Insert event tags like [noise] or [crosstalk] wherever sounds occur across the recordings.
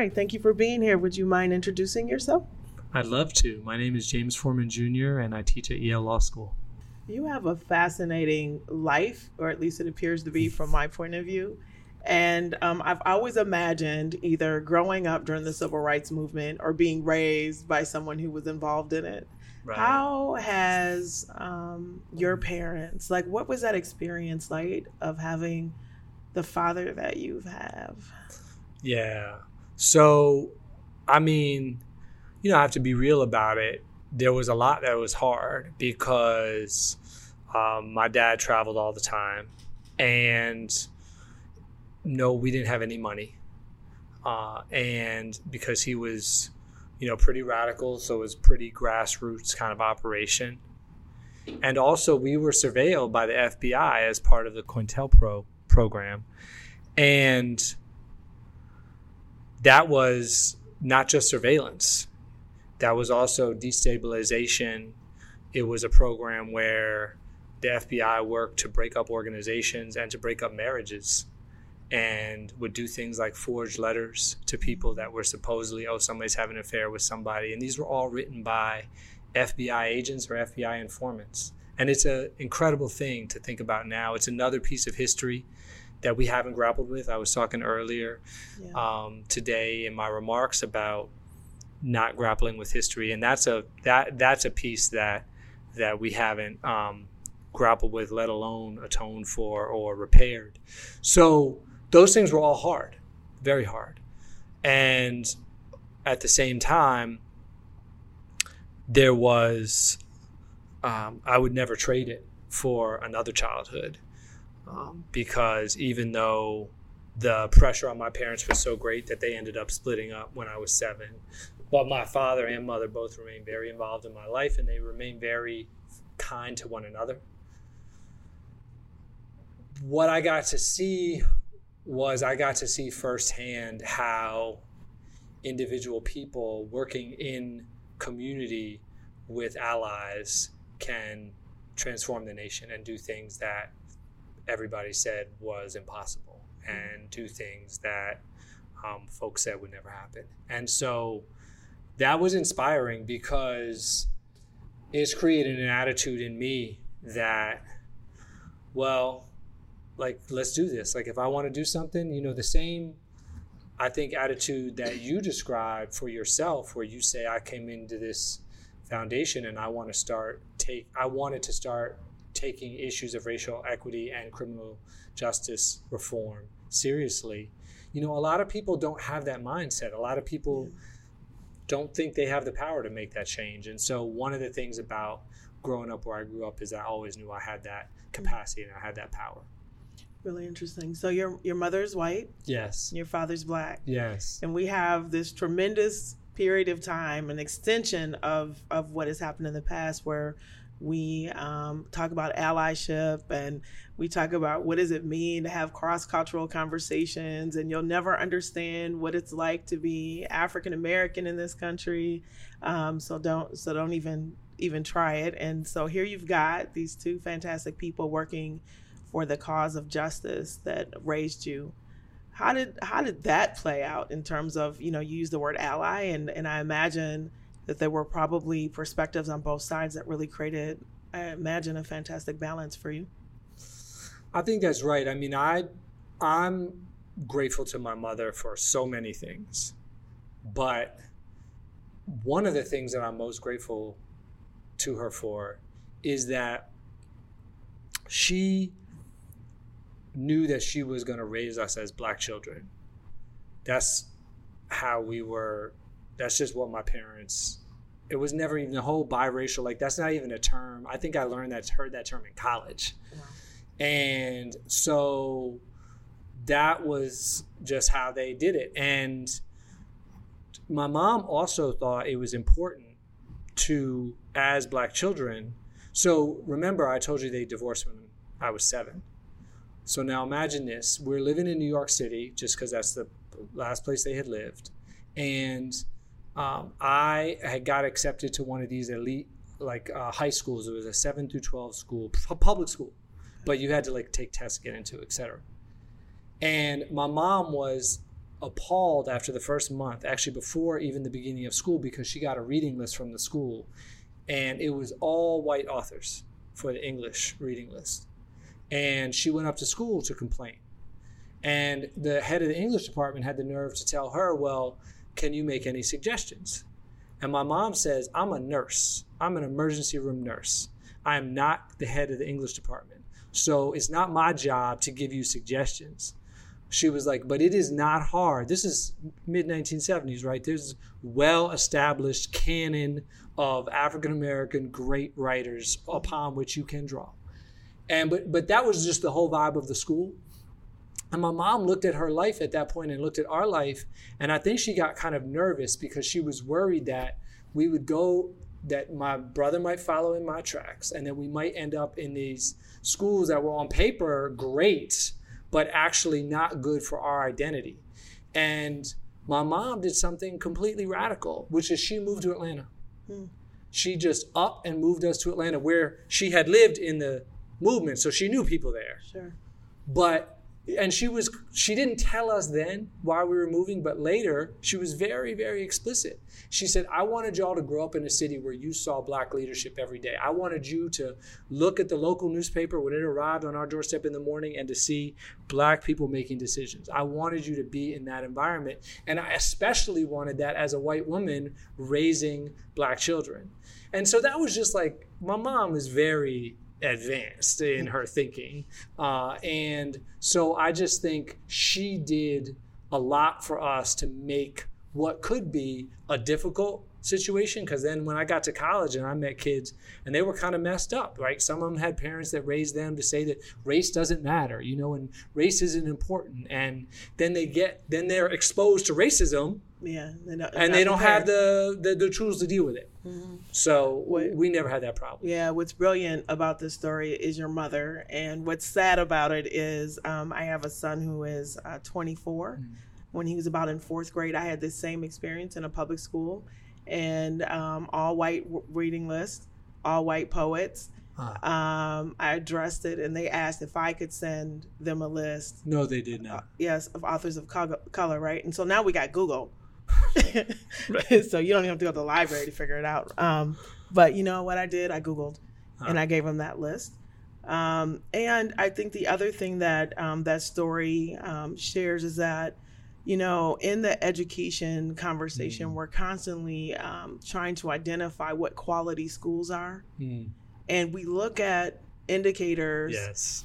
right. Thank you for being here. Would you mind introducing yourself? I'd love to. My name is James Forman Jr., and I teach at Yale Law School. You have a fascinating life, or at least it appears to be from my point of view. And um, I've always imagined either growing up during the civil rights movement or being raised by someone who was involved in it. Right. How has um, your parents, like, what was that experience like of having the father that you have? Yeah. So, I mean, you know, I have to be real about it. There was a lot that was hard because um, my dad traveled all the time, and no, we didn't have any money. Uh, and because he was, you know, pretty radical, so it was pretty grassroots kind of operation. And also, we were surveilled by the FBI as part of the COINTELPRO program. And that was not just surveillance, that was also destabilization. It was a program where the FBI worked to break up organizations and to break up marriages and would do things like forge letters to people that were supposedly, oh, somebody's having an affair with somebody. And these were all written by FBI agents or FBI informants. And it's an incredible thing to think about now. It's another piece of history that we haven't grappled with. I was talking earlier yeah. um, today in my remarks about not grappling with history, and that's a that that's a piece that that we haven't um, grappled with, let alone atoned for or repaired. So those things were all hard, very hard. And at the same time, there was, um, I would never trade it for another childhood um, because even though the pressure on my parents was so great that they ended up splitting up when I was seven, but my father and mother both remained very involved in my life and they remained very kind to one another. What I got to see was I got to see firsthand how individual people working in community with allies can transform the nation and do things that everybody said was impossible and do things that um, folks said would never happen. And so that was inspiring because it's created an attitude in me that, well, like let's do this like if i want to do something you know the same i think attitude that you describe for yourself where you say i came into this foundation and i want to start take i wanted to start taking issues of racial equity and criminal justice reform seriously you know a lot of people don't have that mindset a lot of people don't think they have the power to make that change and so one of the things about growing up where i grew up is i always knew i had that mm-hmm. capacity and i had that power Really interesting. So your your mother's white. Yes. Your father's black. Yes. And we have this tremendous period of time, an extension of of what has happened in the past, where we um, talk about allyship and we talk about what does it mean to have cross-cultural conversations and you'll never understand what it's like to be african american in this country um, so don't so don't even even try it and so here you've got these two fantastic people working for the cause of justice that raised you. How did how did that play out in terms of you know you use the word ally and and I imagine that there were probably perspectives on both sides that really created I imagine a fantastic balance for you. I think that's right. I mean I I'm grateful to my mother for so many things, but one of the things that I'm most grateful to her for is that she knew that she was going to raise us as black children. That's how we were. That's just what my parents. It was never even the whole biracial. Like that's not even a term. I think I learned that heard that term in college, wow. and so that was just how they did it. And my mom also thought it was important to, as black children. So remember, I told you they divorced when I was seven. So now imagine this: we're living in New York City, just because that's the last place they had lived, and um, I had got accepted to one of these elite like uh, high schools. It was a seven through twelve school, public school, but you had to like take tests to get into, etc. And my mom was appalled after the first month, actually before even the beginning of school, because she got a reading list from the school, and it was all white authors for the English reading list. And she went up to school to complain. And the head of the English department had the nerve to tell her, Well, can you make any suggestions? And my mom says, I'm a nurse. I'm an emergency room nurse. I am not the head of the English department. So it's not my job to give you suggestions. She was like, but it is not hard. This is mid 1970s, right? There's well established canon of African American great writers upon which you can draw. And but but that was just the whole vibe of the school. And my mom looked at her life at that point and looked at our life. And I think she got kind of nervous because she was worried that we would go, that my brother might follow in my tracks, and that we might end up in these schools that were on paper great, but actually not good for our identity. And my mom did something completely radical, which is she moved to Atlanta. Hmm. She just up and moved us to Atlanta, where she had lived in the movement, so she knew people there. Sure. But and she was she didn't tell us then why we were moving but later she was very very explicit. She said i wanted y'all to grow up in a city where you saw black leadership every day. I wanted you to look at the local newspaper when it arrived on our doorstep in the morning and to see black people making decisions. I wanted you to be in that environment. And i especially wanted that as a white woman raising black children. And so that was just like my mom was very advanced in her thinking. Uh, and so I just think she did a lot for us to make what could be a difficult situation because then when I got to college and I met kids and they were kind of messed up, right? Some of them had parents that raised them to say that race doesn't matter, you know, and race isn't important. And then they get, then they're exposed to racism. Yeah. Not, and they don't prepared. have the, the, the, tools to deal with it. Mm-hmm. So what, we never had that problem. Yeah. What's brilliant about this story is your mother. And what's sad about it is um, I have a son who is uh, 24. Mm-hmm. When he was about in fourth grade, I had this same experience in a public school and um, all white reading list, all white poets. Huh. Um, I addressed it, and they asked if I could send them a list. No, they did not. Uh, yes, of authors of color, right? And so now we got Google, [laughs] so you don't even have to go to the library to figure it out. Um, but you know what I did? I Googled, huh. and I gave them that list. Um, and I think the other thing that um, that story um, shares is that you know, in the education conversation, mm. we're constantly um, trying to identify what quality schools are. Mm. And we look at indicators yes.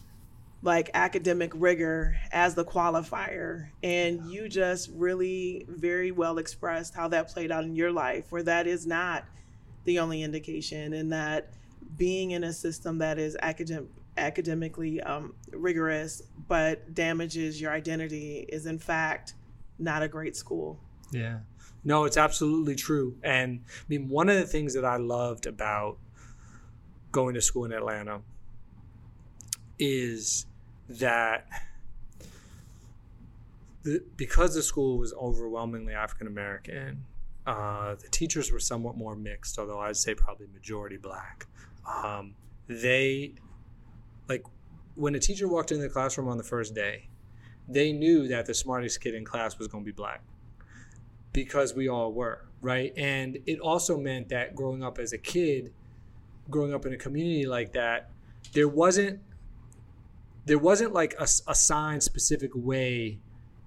Like academic rigor as the qualifier. And you just really very well expressed how that played out in your life, where that is not the only indication, and that being in a system that is academic academically um, rigorous but damages your identity is in fact not a great school. Yeah. No, it's absolutely true. And I mean, one of the things that I loved about going to school in Atlanta is that the, because the school was overwhelmingly African American, uh, the teachers were somewhat more mixed, although I'd say probably majority black. Um, they, like, when a teacher walked into the classroom on the first day, they knew that the smartest kid in class was going to be black because we all were, right? And it also meant that growing up as a kid, growing up in a community like that, there wasn't there wasn't like a, a signed specific way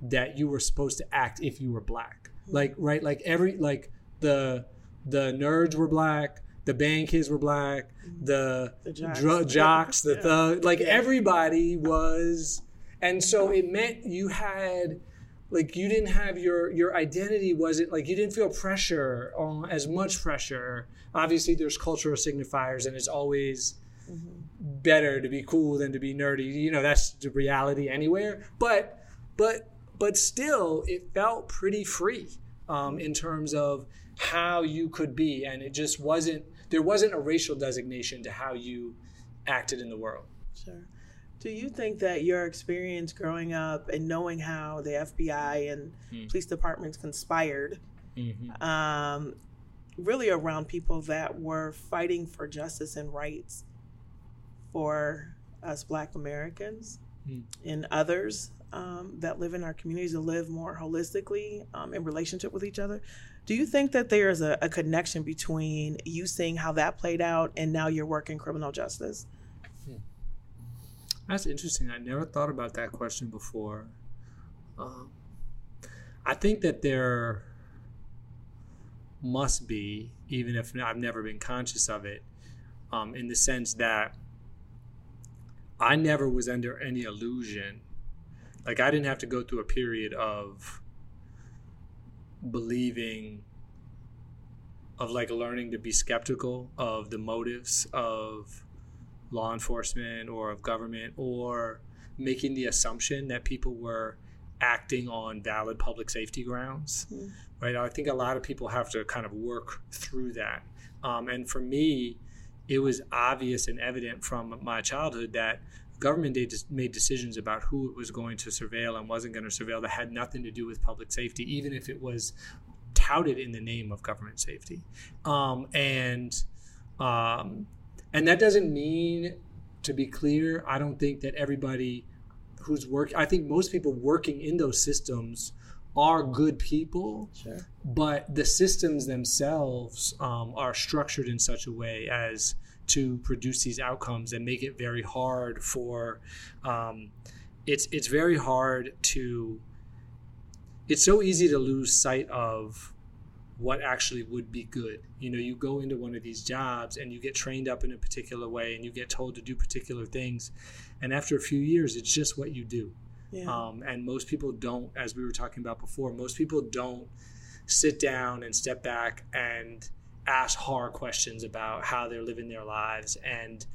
that you were supposed to act if you were black. Like right, like every like the the nerds were black, the band kids were black, the, the jocks, dr- jocks the [laughs] yeah. thug, like yeah. everybody was and so it meant you had like you didn't have your your identity wasn't like you didn't feel pressure on as much pressure obviously there's cultural signifiers and it's always mm-hmm. Better to be cool than to be nerdy. You know that's the reality anywhere. But but but still it felt pretty free um, in terms of how you could be. And it just wasn't there wasn't a racial designation to how you acted in the world. Sure. Do you think that your experience growing up and knowing how the FBI and mm. police departments conspired, mm-hmm. um, really around people that were fighting for justice and rights for us Black Americans mm. and others, um, that live in our communities to live more holistically um, in relationship with each other. Do you think that there's a, a, connection between you seeing how that played out and now your work in criminal justice? Hmm. That's interesting. I never thought about that question before. Um, I think that there must be, even if I've never been conscious of it, um, in the sense that I never was under any illusion. Like, I didn't have to go through a period of believing, of like learning to be skeptical of the motives of law enforcement or of government or making the assumption that people were acting on valid public safety grounds, mm. right? I think a lot of people have to kind of work through that. Um, and for me, it was obvious and evident from my childhood that government made decisions about who it was going to surveil and wasn't going to surveil that had nothing to do with public safety, even if it was touted in the name of government safety. Um, and um, and that doesn't mean, to be clear, I don't think that everybody who's work. I think most people working in those systems are good people, sure. but the systems themselves um, are structured in such a way as to produce these outcomes and make it very hard for. Um, it's it's very hard to. It's so easy to lose sight of what actually would be good. You know, you go into one of these jobs and you get trained up in a particular way and you get told to do particular things. And after a few years, it's just what you do. Yeah. Um, and most people don't, as we were talking about before, most people don't sit down and step back and ask hard questions about how they're living their lives and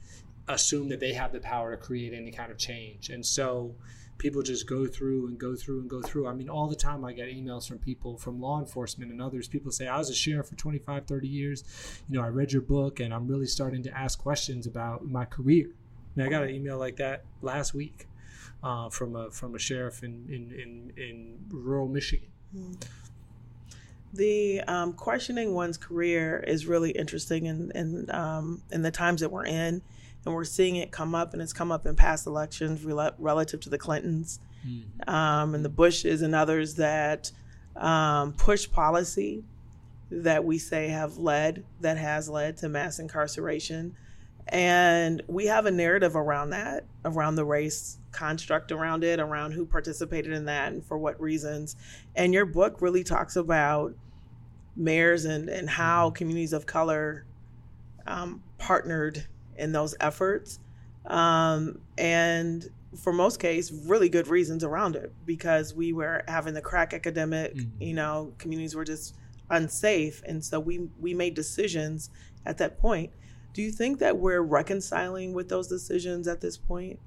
assume that they have the power to create any kind of change. And so, people just go through and go through and go through. I mean, all the time I get emails from people from law enforcement and others. People say, I was a sheriff for 25, 30 years. You know, I read your book and I'm really starting to ask questions about my career. Mean, I got an email like that last week uh, from a from a sheriff in in, in, in rural Michigan. Hmm. The um, questioning one's career is really interesting in in, um, in the times that we're in and we're seeing it come up, and it's come up in past elections rel- relative to the Clintons mm. um, and the Bushes and others that um, push policy that we say have led, that has led to mass incarceration. And we have a narrative around that, around the race construct around it, around who participated in that and for what reasons. And your book really talks about mayors and, and how communities of color um, partnered in those efforts. Um, and for most case, really good reasons around it because we were having the crack epidemic, mm-hmm. you know, communities were just unsafe. And so we, we made decisions at that point. Do you think that we're reconciling with those decisions at this point?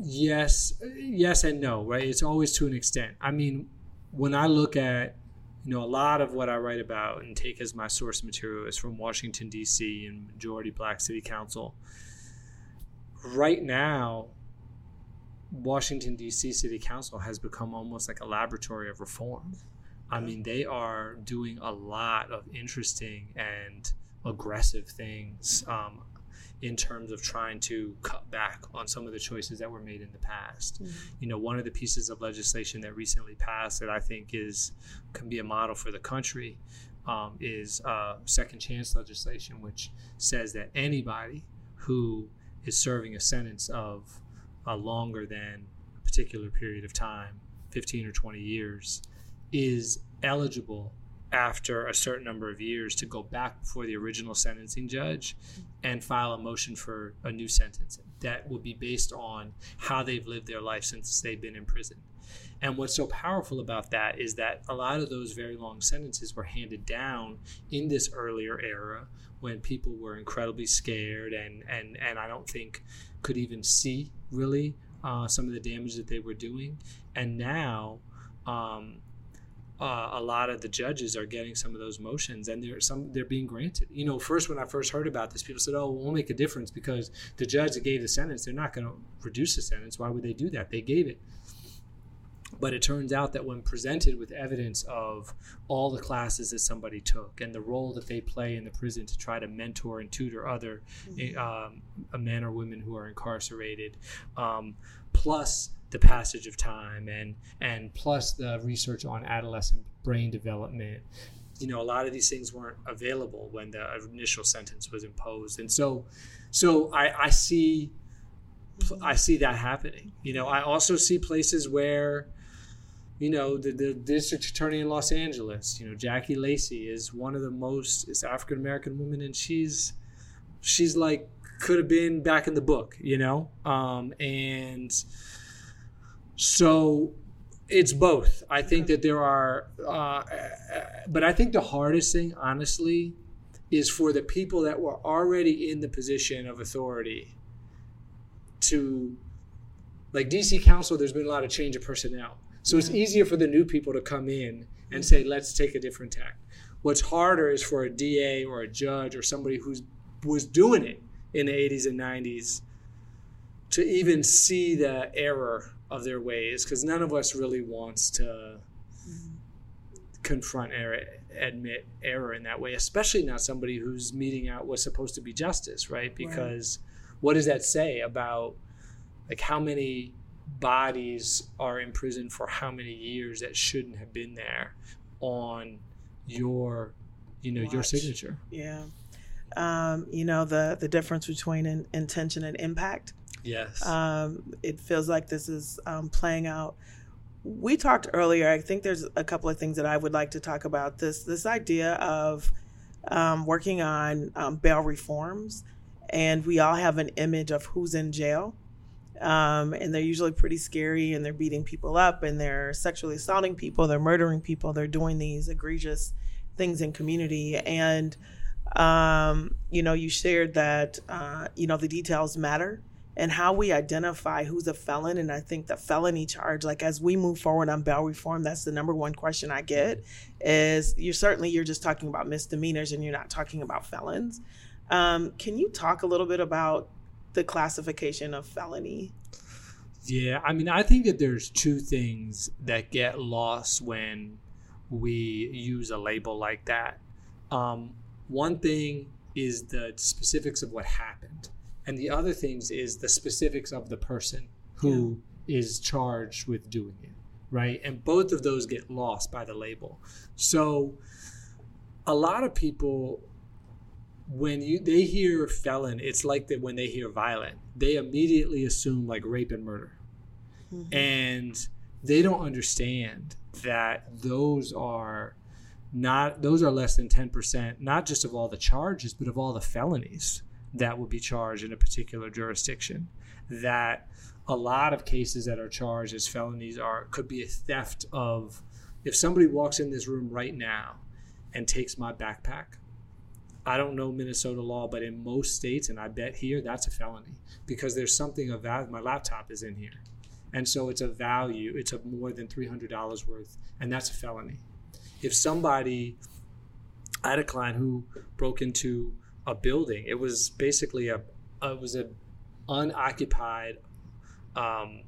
Yes, yes, and no, right? It's always to an extent. I mean, when I look at you know, a lot of what I write about and take as my source material is from Washington, D.C. and majority black city council. Right now, Washington, D.C. City Council has become almost like a laboratory of reform. I mean, they are doing a lot of interesting and aggressive things. Um, in terms of trying to cut back on some of the choices that were made in the past. Mm-hmm. You know, one of the pieces of legislation that recently passed that I think is can be a model for the country um, is uh, second chance legislation, which says that anybody who is serving a sentence of uh, longer than a particular period of time, 15 or 20 years, is eligible after a certain number of years to go back before the original sentencing judge and file a motion for a new sentence that will be based on how they've lived their life since they've been in prison. And what's so powerful about that is that a lot of those very long sentences were handed down in this earlier era when people were incredibly scared and, and, and I don't think could even see really uh, some of the damage that they were doing. And now, um, uh, a lot of the judges are getting some of those motions and they're some they're being granted. You know first when i first heard about this people said oh it won't make a difference because the judge that gave the sentence they're not going to reduce the sentence. Why would they do that? They gave it. But it turns out that when presented with evidence of all the classes that somebody took and the role that they play in the prison to try to mentor and tutor other mm-hmm. um, men or women who are incarcerated, um, plus the passage of time and and plus the research on adolescent brain development. You know a lot of these things weren't available when the initial sentence was imposed. And so so i i see i see that happening. You know i also see places where you know the, the district attorney in los angeles you know jackie lacey is one of the most is african american woman and she's she's like could have been back in the book you know? Um and so it's both. I think that there are, uh, but I think the hardest thing, honestly, is for the people that were already in the position of authority to, like DC Council, there's been a lot of change of personnel. So it's easier for the new people to come in and say, let's take a different tack. What's harder is for a DA or a judge or somebody who was doing it in the 80s and 90s to even see the error of their ways because none of us really wants to mm-hmm. confront error admit error in that way especially not somebody who's meting out what's supposed to be justice right because right. what does that say about like how many bodies are in prison for how many years that shouldn't have been there on your you know Watch. your signature yeah um, you know the the difference between in, intention and impact Yes. Um, it feels like this is um, playing out. We talked earlier. I think there's a couple of things that I would like to talk about. This this idea of um, working on um, bail reforms, and we all have an image of who's in jail. Um, and they're usually pretty scary and they're beating people up and they're sexually assaulting people they're murdering people they're doing these egregious things in community and um, you know you shared that uh, you know the details matter and how we identify who's a felon. And I think the felony charge, like as we move forward on bail reform, that's the number one question I get is you're certainly you're just talking about misdemeanors and you're not talking about felons. Um, can you talk a little bit about the classification of felony? Yeah, I mean, I think that there's two things that get lost when we use a label like that. Um, one thing is the specifics of what happened and the other things is the specifics of the person who yeah. is charged with doing it right and both of those get lost by the label so a lot of people when you they hear felon it's like that when they hear violent they immediately assume like rape and murder mm-hmm. and they don't understand that those are not those are less than 10% not just of all the charges but of all the felonies that would be charged in a particular jurisdiction. That a lot of cases that are charged as felonies are could be a theft of if somebody walks in this room right now and takes my backpack I don't know Minnesota law, but in most states, and I bet here, that's a felony because there's something of value. My laptop is in here. And so it's a value, it's a more than $300 worth, and that's a felony. If somebody, I had a client who broke into a building. It was basically a it was an unoccupied um,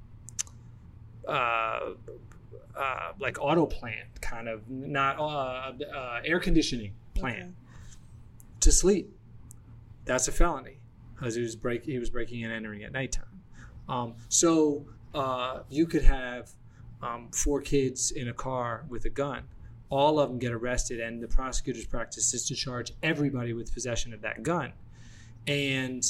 uh, uh, like auto plant kind of not uh, uh air conditioning plant okay. to sleep. That's a felony because he was break he was breaking and entering at nighttime. Um, so uh, you could have um, four kids in a car with a gun all of them get arrested, and the prosecutor's practice is to charge everybody with possession of that gun. And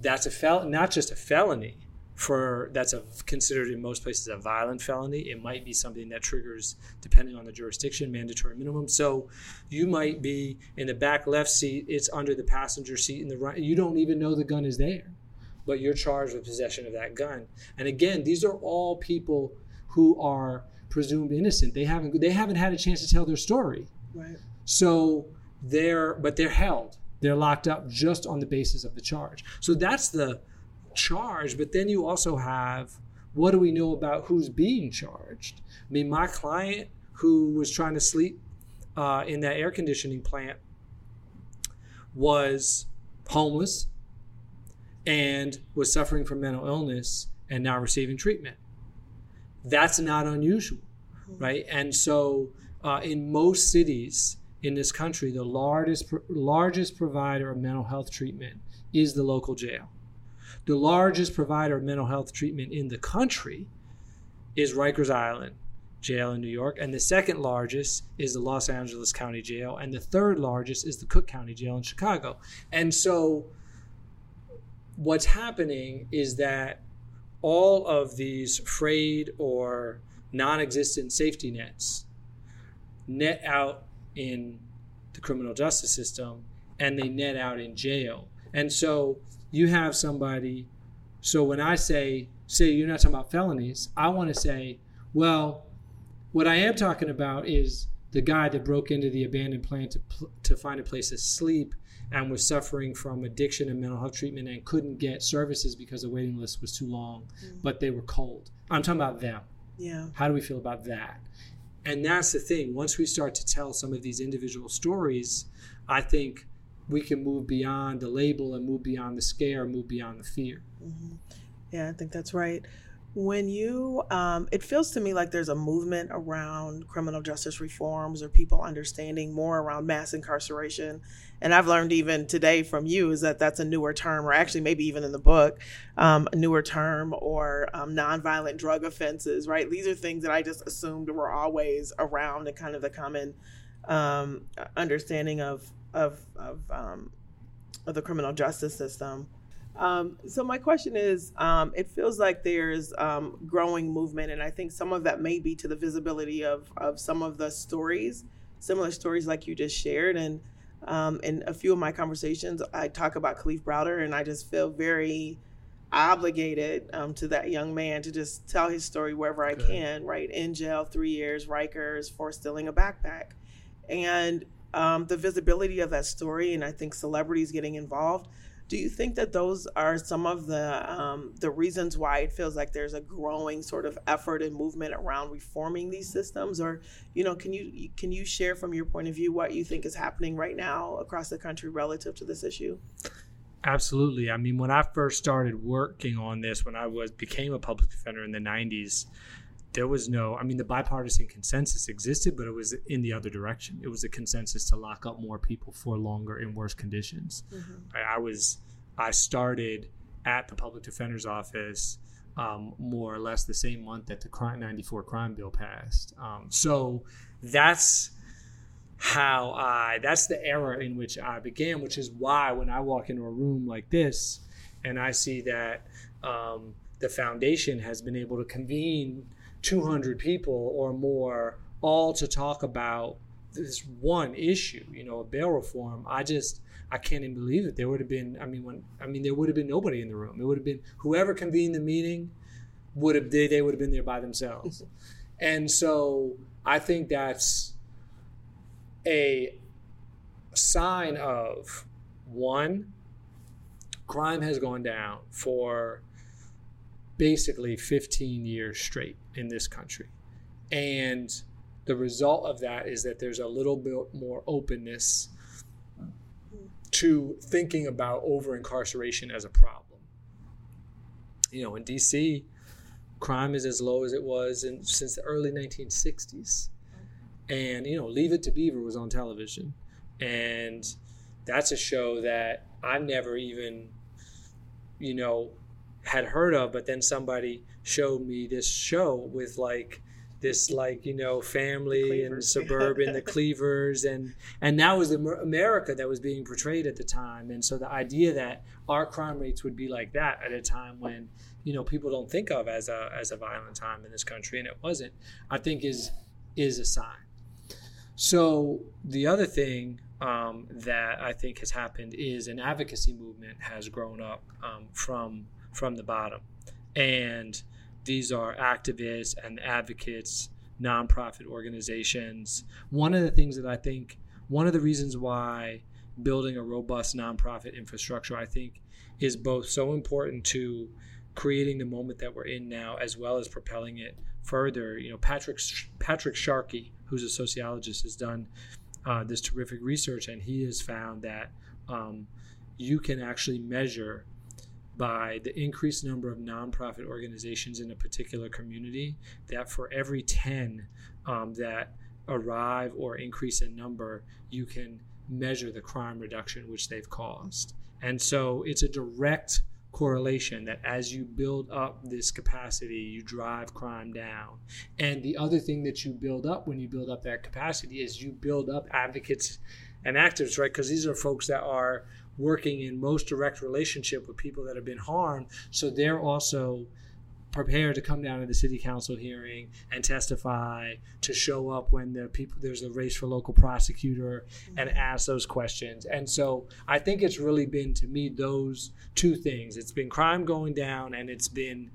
that's a fel- not just a felony for that's a considered in most places a violent felony. It might be something that triggers, depending on the jurisdiction, mandatory minimum. So you might be in the back left seat, it's under the passenger seat in the right. You don't even know the gun is there, but you're charged with possession of that gun. And again, these are all people who are presumed innocent. They haven't they haven't had a chance to tell their story. Right. So they're but they're held. They're locked up just on the basis of the charge. So that's the charge. But then you also have what do we know about who's being charged? I mean, my client who was trying to sleep uh, in that air conditioning plant was homeless and was suffering from mental illness and now receiving treatment That's not unusual, right? And so, uh, in most cities in this country, the largest largest provider of mental health treatment is the local jail. The largest provider of mental health treatment in the country is Rikers Island Jail in New York, and the second largest is the Los Angeles County Jail, and the third largest is the Cook County Jail in Chicago. And so, what's happening is that all of these frayed or non existent safety nets net out in the criminal justice system and they net out in jail. And so you have somebody, so when I say, say you're not talking about felonies, I want to say, well, what I am talking about is the guy that broke into the abandoned plant to, to find a place to sleep and was suffering from addiction and mental health treatment and couldn't get services because the waiting list was too long, mm. but they were cold. I'm talking about them. Yeah. How do we feel about that? And that's the thing. Once we start to tell some of these individual stories, I think we can move beyond the label and move beyond the scare, move beyond the fear. Mm-hmm. Yeah, I think that's right. When you, um, it feels to me like there's a movement around criminal justice reforms or people understanding more around mass incarceration. And I've learned even today from you is that that's a newer term, or actually maybe even in the book, um, a newer term, or um, nonviolent drug offenses, right? These are things that I just assumed were always around and kind of the common um, understanding of of of, um, of the criminal justice system. Um, so my question is, um, it feels like there's um, growing movement, and I think some of that may be to the visibility of of some of the stories, similar stories like you just shared, and um, in a few of my conversations, I talk about Kalief Browder, and I just feel very obligated um, to that young man to just tell his story wherever I can. Right? In jail, three years, Rikers for stealing a backpack, and um, the visibility of that story, and I think celebrities getting involved do you think that those are some of the um, the reasons why it feels like there's a growing sort of effort and movement around reforming these systems, or you know, can you can you share from your point of view what you think is happening right now across the country relative to this issue? Absolutely. I mean, when I first started working on this, when I was became a public defender in the '90s, there was no i mean the bipartisan consensus existed but it was in the other direction. It was a consensus to lock up more people for longer in worse conditions. Mm-hmm. I, I, was i started at the public defender's office um, more or less the same month that the crime 94 crime bill passed. Um, so that's how i that's the era in which i began which is why when i walk into a room like this and i see that um, the foundation has been able to convene 200 people or more all to talk about this one issue, you know, a bail reform. I just I can't even believe it. There would have been I mean when I mean there would have been nobody in the room. It would have been whoever convened the meeting would have they, they would have been there by themselves. [laughs] and so I think that's a sign of one crime has gone down for basically 15 years straight in this country. And the result of that is that there's a little bit more openness to thinking about over incarceration as a problem. You know, in DC, crime is as low as it was in, since the early 1960s. And, you know, Leave It to Beaver was on television. And that's a show that I've never even, you know, had heard of, but then somebody showed me this show with like this like you know family and [laughs] suburban the cleavers and and that was america that was being portrayed at the time. And so the idea that our crime rates would be like that at a time when you know people don't think of as a as a violent time in this country and it wasn't i think is is a sign. So the other thing um, that i think has happened is an advocacy movement has grown up um, from from the bottom. And these are activists and advocates, nonprofit organizations. One of the things that I think, one of the reasons why building a robust nonprofit infrastructure, I think, is both so important to creating the moment that we're in now, as well as propelling it further. You know, Patrick Patrick Sharkey, who's a sociologist, has done uh, this terrific research, and he has found that um, you can actually measure by the increased number of nonprofit organizations in a particular community that for every 10 um, that arrive or increase in number, you can measure the crime reduction which they've caused. And so it's a direct correlation that as you build up this capacity, you drive crime down. And the other thing that you build up when you build up that capacity is you build up advocates and activists, right? Because these are folks that are working in most direct relationship with people that have been harmed. So they're also prepared to come down to the city council hearing and testify to show up when the people there's a race for local prosecutor and mm-hmm. ask those questions and so i think it's really been to me those two things it's been crime going down and it's been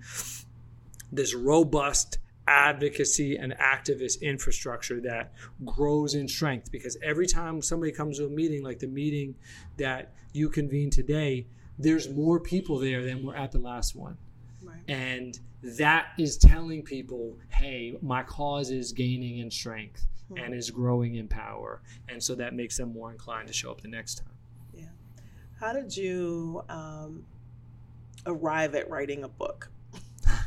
this robust advocacy and activist infrastructure that grows in strength because every time somebody comes to a meeting like the meeting that you convened today there's more people there than were at the last one right. and that is telling people, hey, my cause is gaining in strength hmm. and is growing in power. And so that makes them more inclined to show up the next time. Yeah. How did you um, arrive at writing a book?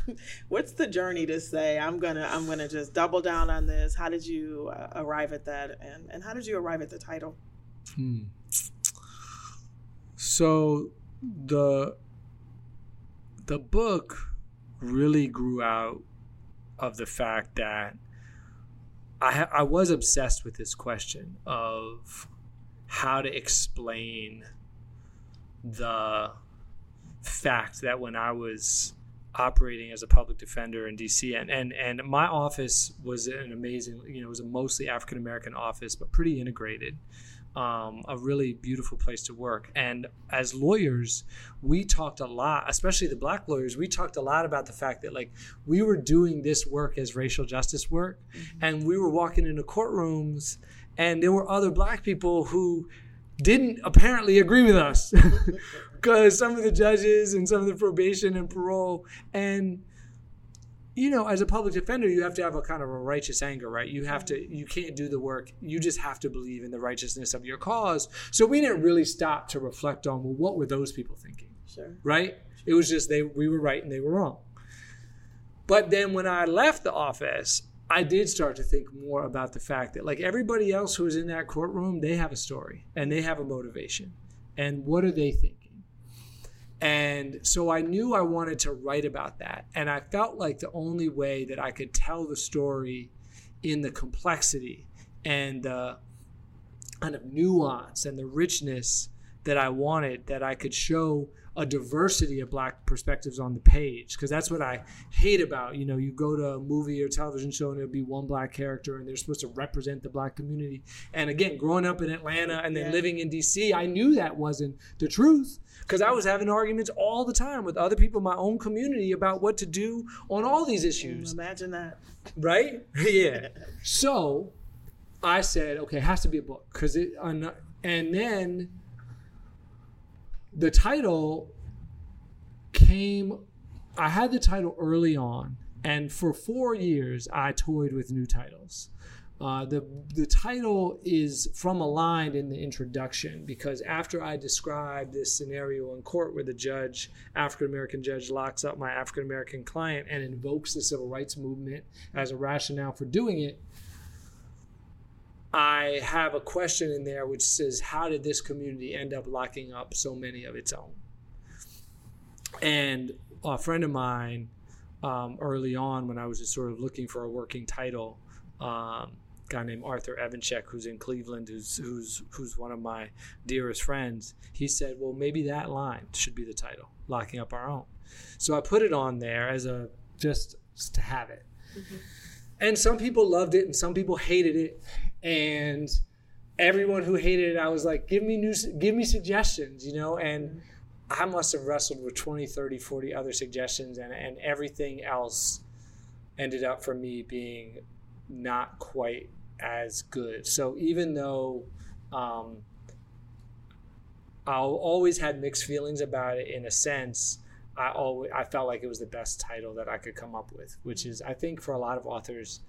[laughs] What's the journey to say I'm gonna I'm gonna just double down on this? How did you uh, arrive at that, and and how did you arrive at the title? Hmm. So the the book really grew out of the fact that I, I was obsessed with this question of how to explain the fact that when I was operating as a public defender in DC and, and and my office was an amazing you know it was a mostly African American office but pretty integrated um, a really beautiful place to work. And as lawyers, we talked a lot, especially the black lawyers, we talked a lot about the fact that like we were doing this work as racial justice work, mm-hmm. and we were walking into courtrooms, and there were other black people who didn't apparently agree with us [laughs] because some of the judges and some of the probation and parole and you know, as a public defender, you have to have a kind of a righteous anger, right? You have to, you can't do the work. You just have to believe in the righteousness of your cause. So we didn't really stop to reflect on, well, what were those people thinking? Sure. Right? It was just they, we were right and they were wrong. But then when I left the office, I did start to think more about the fact that, like everybody else who was in that courtroom, they have a story and they have a motivation. And what are they thinking? And so I knew I wanted to write about that. And I felt like the only way that I could tell the story in the complexity and the kind of nuance and the richness that I wanted, that I could show a diversity of black perspectives on the page because that's what I hate about you know you go to a movie or television show and there'll be one black character and they're supposed to represent the black community. And again growing up in Atlanta and then yeah. living in DC I knew that wasn't the truth because I was having arguments all the time with other people in my own community about what to do on all these issues. imagine that. Right? [laughs] Yeah. So I said okay it has to be a book because it and then the title came I had the title early on, and for four years I toyed with new titles. Uh, the the title is from a line in the introduction because after I describe this scenario in court where the judge, African American judge, locks up my African American client and invokes the civil rights movement as a rationale for doing it, I have a question in there which says, How did this community end up locking up so many of its own? And a friend of mine, um, early on, when I was just sort of looking for a working title, um, guy named Arthur Evanchek, who's in Cleveland, who's who's who's one of my dearest friends. He said, "Well, maybe that line should be the title, locking up our own." So I put it on there as a just, just to have it. Mm-hmm. And some people loved it, and some people hated it and everyone who hated it, I was like, give me new, give me suggestions, you know, and I must have wrestled with 20, 30, 40 other suggestions, and, and everything else ended up for me being not quite as good. So even though um, I always had mixed feelings about it in a sense, I always I felt like it was the best title that I could come up with, which is I think for a lot of authors,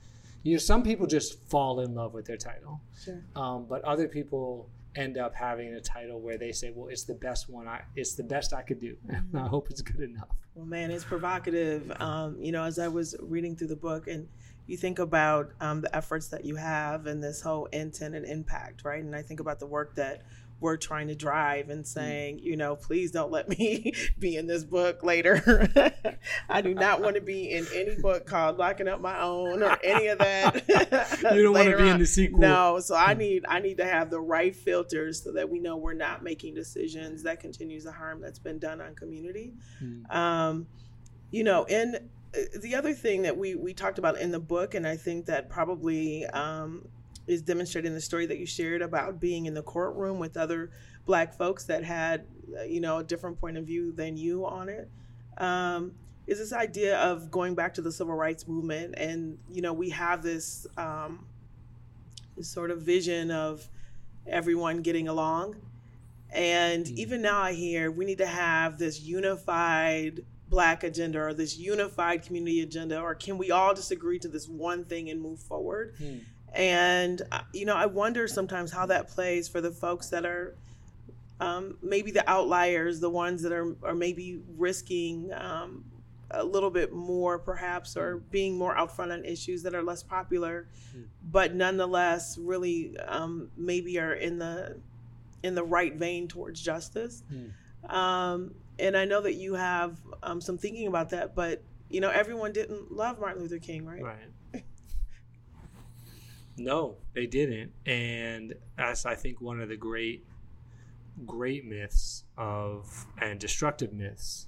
you know, some people just fall in love with their title, sure. um, but other people end up having a title where they say, "Well, it's the best one. I it's the best I could do." And [laughs] I hope it's good enough. Well, man, it's provocative. Um, you know, as I was reading through the book, and you think about um, the efforts that you have and this whole intent and impact, right? And I think about the work that we're trying to drive and mm. saying, you know, please don't let me [laughs] be in this book later. [laughs] I do not want to be in any book called Locking Up My Own or any of that. [laughs] you don't want to be on. in the sequel. No, so I need I need to have the right filters so that we know we're not making decisions that continues the harm that's been done on community. Mm. Um, you know, and uh, the other thing that we we talked about in the book, and I think that probably um, is demonstrated in the story that you shared about being in the courtroom with other black folks that had uh, you know a different point of view than you on it um, is this idea of going back to the civil rights movement and you know we have this, um, this sort of vision of everyone getting along and mm-hmm. even now i hear we need to have this unified black agenda or this unified community agenda or can we all just agree to this one thing and move forward mm. And, uh, you know, I wonder sometimes how that plays for the folks that are um, maybe the outliers, the ones that are, are maybe risking um, a little bit more, perhaps, or being more out front on issues that are less popular, mm. but nonetheless, really um, maybe are in the in the right vein towards justice. Mm. Um, and I know that you have um, some thinking about that, but you know, everyone didn't love Martin Luther King, right? Right. No, they didn't. And that's, I think, one of the great, great myths of, and destructive myths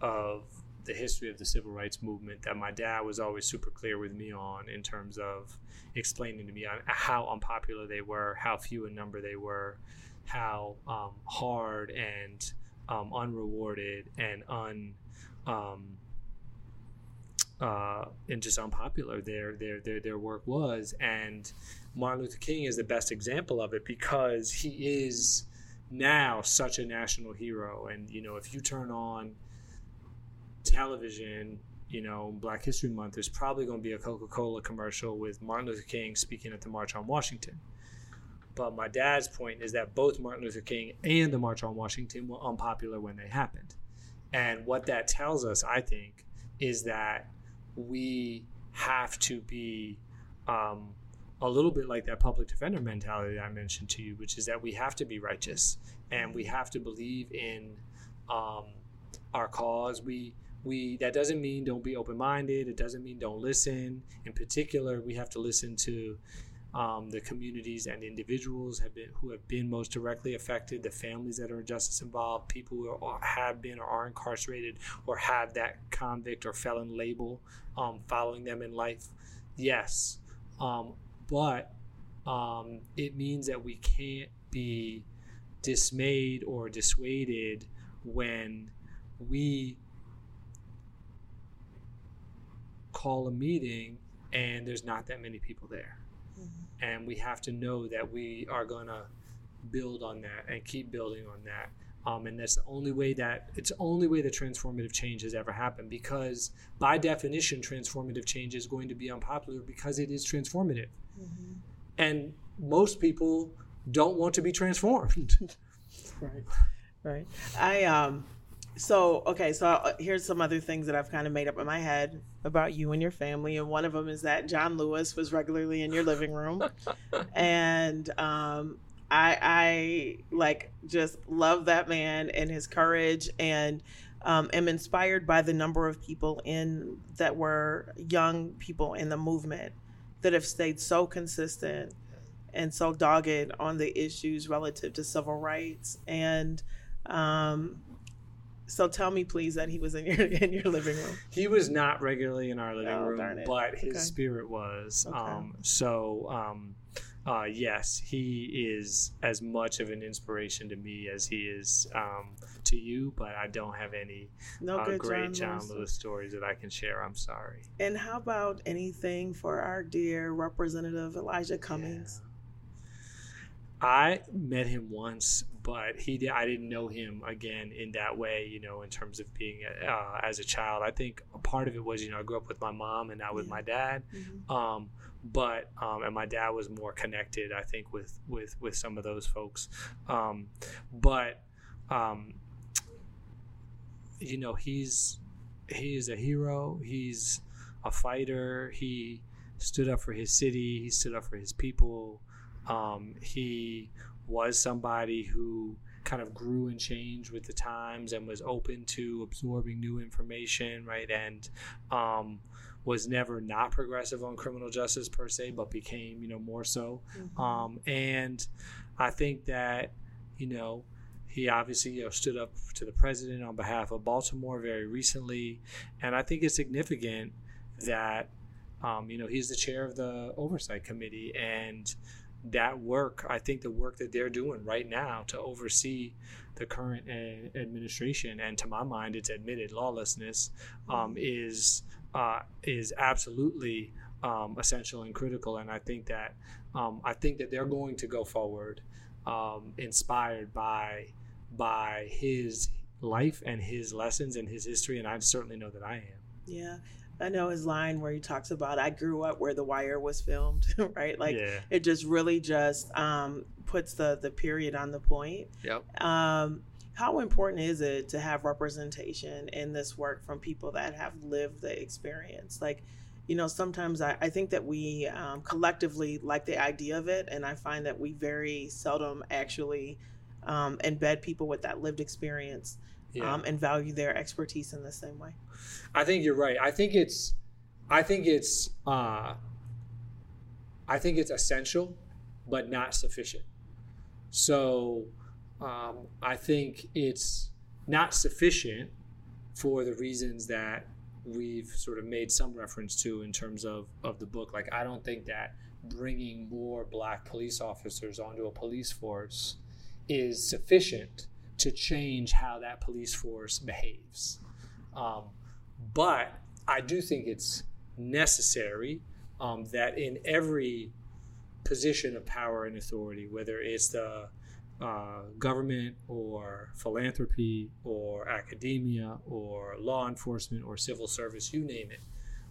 of the history of the civil rights movement that my dad was always super clear with me on in terms of explaining to me on how unpopular they were, how few in number they were, how um, hard and um, unrewarded and un. Um, uh, and just unpopular their their their their work was. And Martin Luther King is the best example of it because he is now such a national hero. And you know, if you turn on television, you know, Black History Month, there's probably going to be a Coca Cola commercial with Martin Luther King speaking at the March on Washington. But my dad's point is that both Martin Luther King and the March on Washington were unpopular when they happened. And what that tells us, I think, is that we have to be um, a little bit like that public defender mentality I mentioned to you, which is that we have to be righteous and we have to believe in um, our cause. We we that doesn't mean don't be open minded. It doesn't mean don't listen. In particular, we have to listen to um, the communities and individuals have been who have been most directly affected, the families that are in justice involved, people who are, have been or are incarcerated or have that convict or felon label um, following them in life. Yes, um, but um, it means that we can't be dismayed or dissuaded when we call a meeting and there's not that many people there. And we have to know that we are going to build on that and keep building on that. Um, and that's the only way that it's the only way that transformative change has ever happened because by definition transformative change is going to be unpopular because it is transformative mm-hmm. and most people don't want to be transformed [laughs] right right i um so okay so uh, here's some other things that i've kind of made up in my head about you and your family and one of them is that john lewis was regularly in your living room. [laughs] And um, i i like just love that man and his courage and um, am inspired by the number of people in that were young people in the movement that have stayed so consistent and so dogged on the issues relative to civil rights and um, so tell me, please, that he was in your [laughs] in your living room. He was not regularly in our living oh, room, but his okay. spirit was. Okay. Um, so, um, uh, yes, he is as much of an inspiration to me as he is um, to you. But I don't have any no uh, great John, John Lewis stories that I can share. I'm sorry. And how about anything for our dear Representative Elijah Cummings? I met him once, but he did, I didn't know him again in that way, you know, in terms of being uh, as a child. I think a part of it was, you know, I grew up with my mom and not with yeah. my dad. Mm-hmm. Um, but um, and my dad was more connected, I think, with with with some of those folks. Um, but um, you know, he's he is a hero. He's a fighter. He stood up for his city. He stood up for his people. Um, he was somebody who kind of grew and changed with the times and was open to absorbing new information, right? And um, was never not progressive on criminal justice per se, but became, you know, more so. Mm-hmm. Um, and I think that, you know, he obviously you know, stood up to the president on behalf of Baltimore very recently, and I think it's significant that um, you know he's the chair of the oversight committee, and that work, I think the work that they're doing right now to oversee the current uh, administration, and to my mind, it's admitted lawlessness, um, is uh, is absolutely um, essential and critical. And I think that um, I think that they're going to go forward, um, inspired by by his life and his lessons and his history. And I certainly know that I am. Yeah. I know his line where he talks about I grew up where The Wire was filmed, [laughs] right? Like yeah. it just really just um, puts the the period on the point. Yep. Um, how important is it to have representation in this work from people that have lived the experience? Like, you know, sometimes I, I think that we um, collectively like the idea of it, and I find that we very seldom actually um, embed people with that lived experience yeah. um, and value their expertise in the same way. I think you're right. I think it's, I think it's, uh, I think it's essential, but not sufficient. So um, I think it's not sufficient for the reasons that we've sort of made some reference to in terms of, of the book. Like, I don't think that bringing more black police officers onto a police force is sufficient to change how that police force behaves. Um, but I do think it's necessary um, that in every position of power and authority, whether it's the uh, government or philanthropy or academia or law enforcement or civil service, you name it,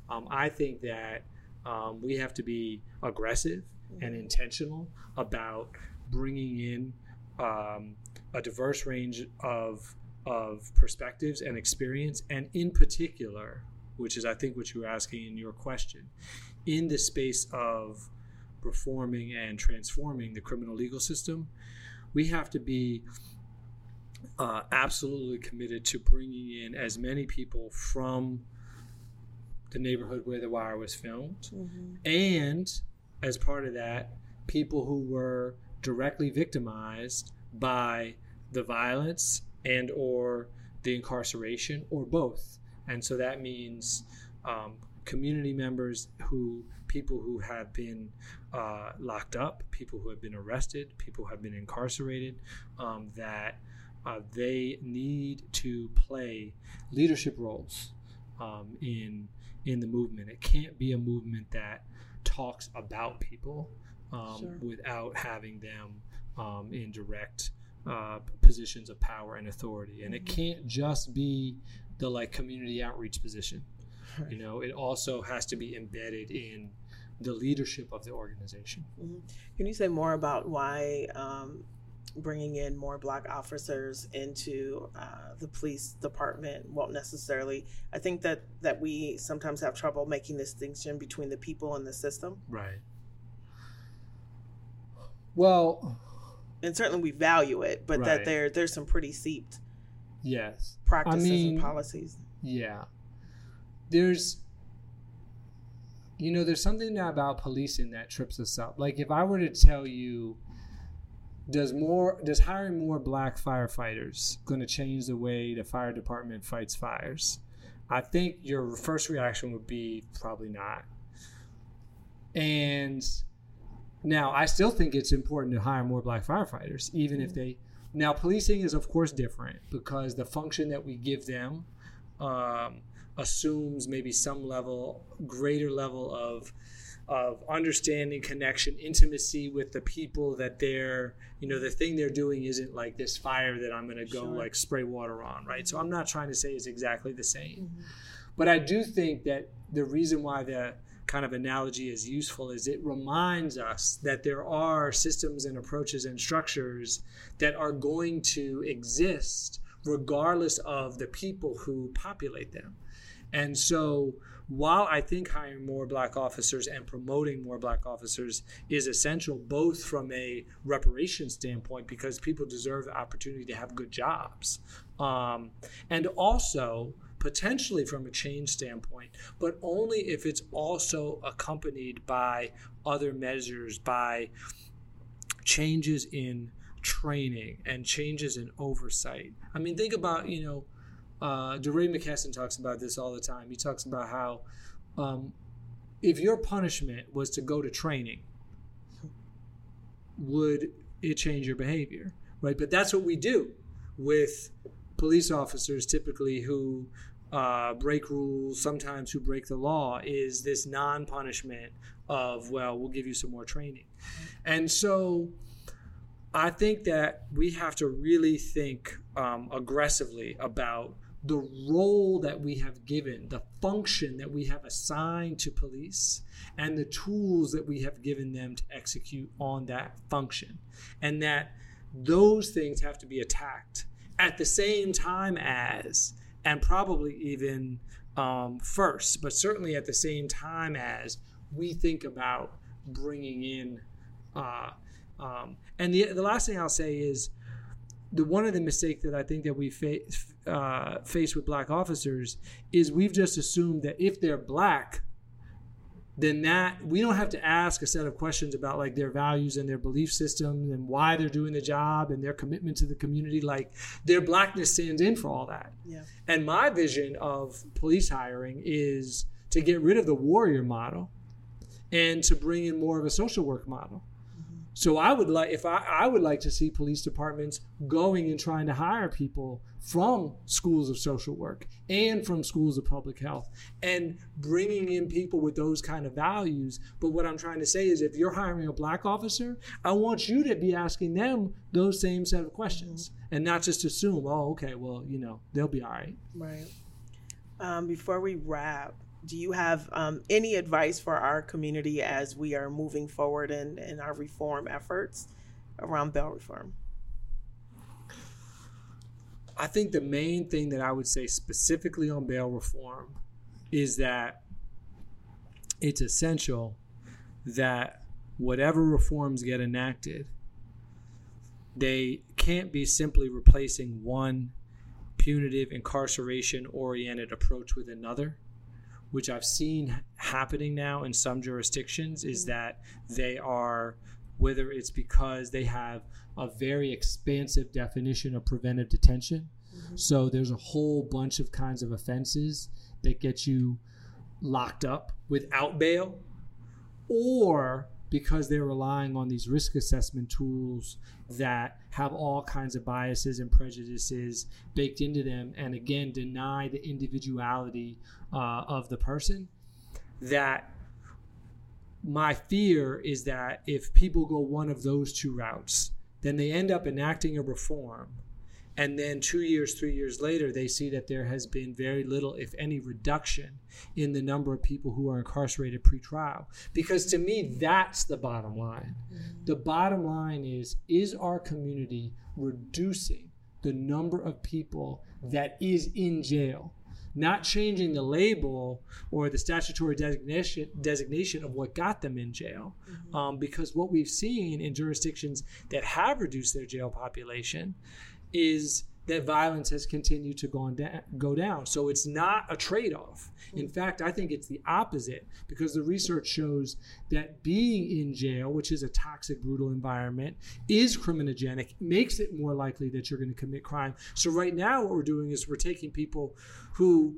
um, I think that um, we have to be aggressive and intentional about bringing in um, a diverse range of of perspectives and experience, and in particular, which is I think what you were asking in your question, in the space of reforming and transforming the criminal legal system, we have to be uh, absolutely committed to bringing in as many people from the neighborhood where The Wire was filmed, mm-hmm. and as part of that, people who were directly victimized by the violence and or the incarceration or both and so that means um, community members who people who have been uh, locked up people who have been arrested people who have been incarcerated um, that uh, they need to play leadership roles um, in in the movement it can't be a movement that talks about people um, sure. without having them um, in direct uh, positions of power and authority. And it mm-hmm. can't just be the like community outreach position. Right. You know, it also has to be embedded in the leadership of the organization. Mm-hmm. Can you say more about why um, bringing in more black officers into uh, the police department won't necessarily? I think that that we sometimes have trouble making this distinction between the people and the system. Right. Well, and certainly we value it, but right. that there there's some pretty seeped yes practices I mean, and policies. Yeah, there's you know there's something about policing that trips us up. Like if I were to tell you does more does hiring more black firefighters going to change the way the fire department fights fires? I think your first reaction would be probably not. And now, I still think it's important to hire more black firefighters, even if they. Now, policing is, of course, different because the function that we give them um, assumes maybe some level, greater level of of understanding connection intimacy with the people that they're you know the thing they're doing isn't like this fire that i'm going to go Sure. like spray water on right so i'm not trying to say it's exactly the same Mhm. but i do think that the reason why the kind of analogy is useful is it reminds us that there are systems and approaches and structures that are going to exist regardless of the people who populate them. And so, while I think hiring more black officers and promoting more black officers is essential, both from a reparation standpoint, because people deserve the opportunity to have good jobs, um, and also potentially from a change standpoint, but only if it's also accompanied by other measures, by changes in training and changes in oversight. I mean, think about, you know, uh, DeRay McKesson talks about this all the time. He talks about how um, if your punishment was to go to training, would it change your behavior? Right? But that's what we do with police officers typically who uh, break rules, sometimes who break the law, is this non punishment of, well, we'll give you some more training. And so I think that we have to really think um, aggressively about the role that we have given, the function that we have assigned to police, and the tools that we have given them to execute on that function. And that those things have to be attacked at the same time as, and probably even um, first, but certainly at the same time as we think about bringing in. Uh, um, and the, the last thing I'll say is the one of the mistakes that I think that we face uh, face with black officers is we've just assumed that if they're black, then that we don't have to ask a set of questions about like their values and their belief system and why they're doing the job and their commitment to the community. Like their blackness stands in for all that. Yeah. And my vision of police hiring is to get rid of the warrior model and to bring in more of a social work model. So I would like if I, I would like to see police departments going and trying to hire people from schools of social work and from schools of public health and bringing in people with those kind of values. But what I'm trying to say is if you're hiring a black officer, I want you to be asking them those same set of questions and not just assume, oh, okay, well, you know, they'll be all right. Right. Um, before we wrap, do you have um, any advice for our community as we are moving forward in, in our reform efforts around bail reform? I think the main thing that I would say specifically on bail reform is that it's essential that whatever reforms get enacted, they can't be simply replacing one punitive incarceration oriented approach with another which I've seen happening now in some jurisdictions is mm-hmm. that they are whether it's because they have a very expansive definition of preventive detention mm-hmm. so there's a whole bunch of kinds of offenses that get you locked up without bail or because they're relying on these risk assessment tools that have all kinds of biases and prejudices baked into them and again deny the individuality uh, of the person that my fear is that if people go one of those two routes then they end up enacting a reform and then two years, three years later, they see that there has been very little, if any, reduction in the number of people who are incarcerated pre-trial. Because to me, that's the bottom line. The bottom line is: is our community reducing the number of people that is in jail? Not changing the label or the statutory designation designation of what got them in jail, um, because what we've seen in jurisdictions that have reduced their jail population is that violence has continued to go down, go down. So it's not a trade off. In hmm. fact, I think it's the opposite because the research shows that being in jail, which is a toxic, brutal environment, is criminogenic, makes it more likely that you're going to commit crime. So right now, what we're doing is we're taking people who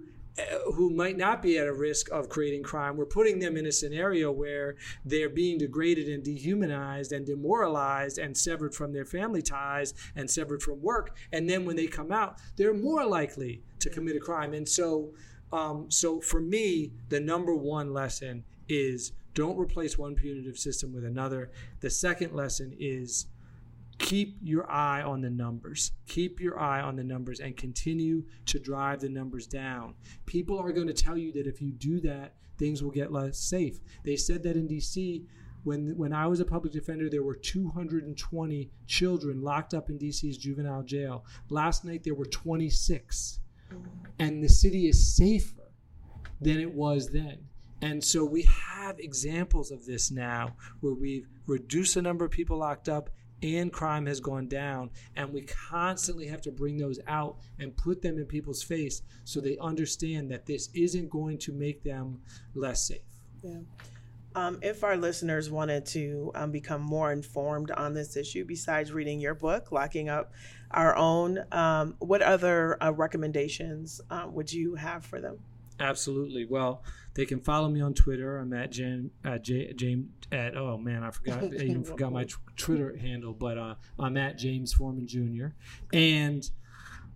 who might not be at a risk of creating crime. We're putting them in a scenario where they're being degraded and dehumanized and demoralized and severed from their family ties and severed from work. And then when they come out, they're more likely to commit a crime. And so, um, so for me, the number one lesson is Don't replace one punitive system with another. The second lesson is keep your eye on the numbers. Keep your eye on the numbers and continue to drive the numbers down. People are going to tell you that if you do that, things will get less safe. They said that in DC when when I was a public defender, there were 220 children locked up in DC's juvenile jail. Last night there were 26, and the city is safer than it was then. And so we have examples of this now where we've reduced the number of people locked up and crime has gone down. And we constantly have to bring those out and put them in people's face so they understand that this isn't going to make them less safe. Yeah. Um, if our listeners wanted to um, become more informed on this issue, besides reading your book, Locking Up Our Own, um, what other uh, recommendations uh, would you have for them? Absolutely. Well, they can follow me on Twitter. I'm at James, uh, J, James at oh man, I forgot I even forgot my [laughs] Twitter handle, but uh, I'm at James Forman Jr. And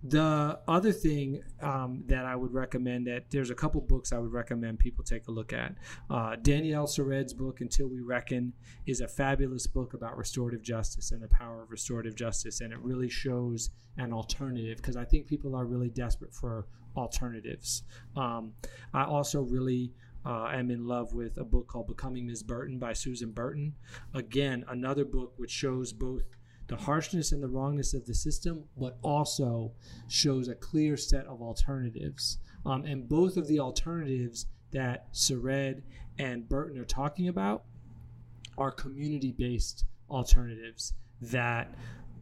the other thing um, that I would recommend that there's a couple books I would recommend people take a look at. Uh, Danielle Sered's book Until We Reckon is a fabulous book about restorative justice and the power of restorative justice, and it really shows an alternative because I think people are really desperate for alternatives. Um, I also really uh, am in love with a book called Becoming Ms. Burton by Susan Burton. Again, another book which shows both the harshness and the wrongness of the system, but also shows a clear set of alternatives. Um, and both of the alternatives that Sered and Burton are talking about are community based alternatives that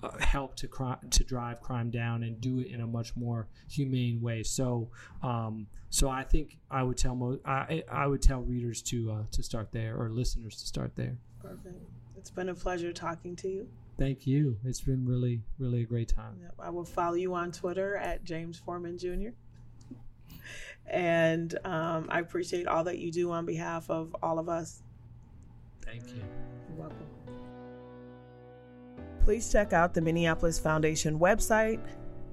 uh, help to cri- to drive crime down and do it in a much more humane way. So, um, so I think I would tell mo- I, I would tell readers to uh, to start there or listeners to start there. Perfect. It's been a pleasure talking to you. Thank you. It's been really, really a great time. Yep. I will follow you on Twitter at James Forman Jr. And um, I appreciate all that you do on behalf of all of us. Thank you. You're welcome. Please check out the Minneapolis Foundation website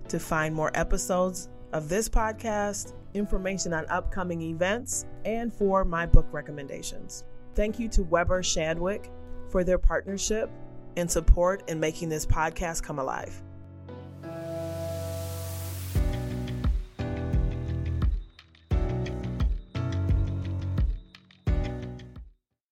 to find more episodes of this podcast, information on upcoming events, and for my book recommendations. Thank you to Weber Shandwick for their partnership and support in making this podcast come alive.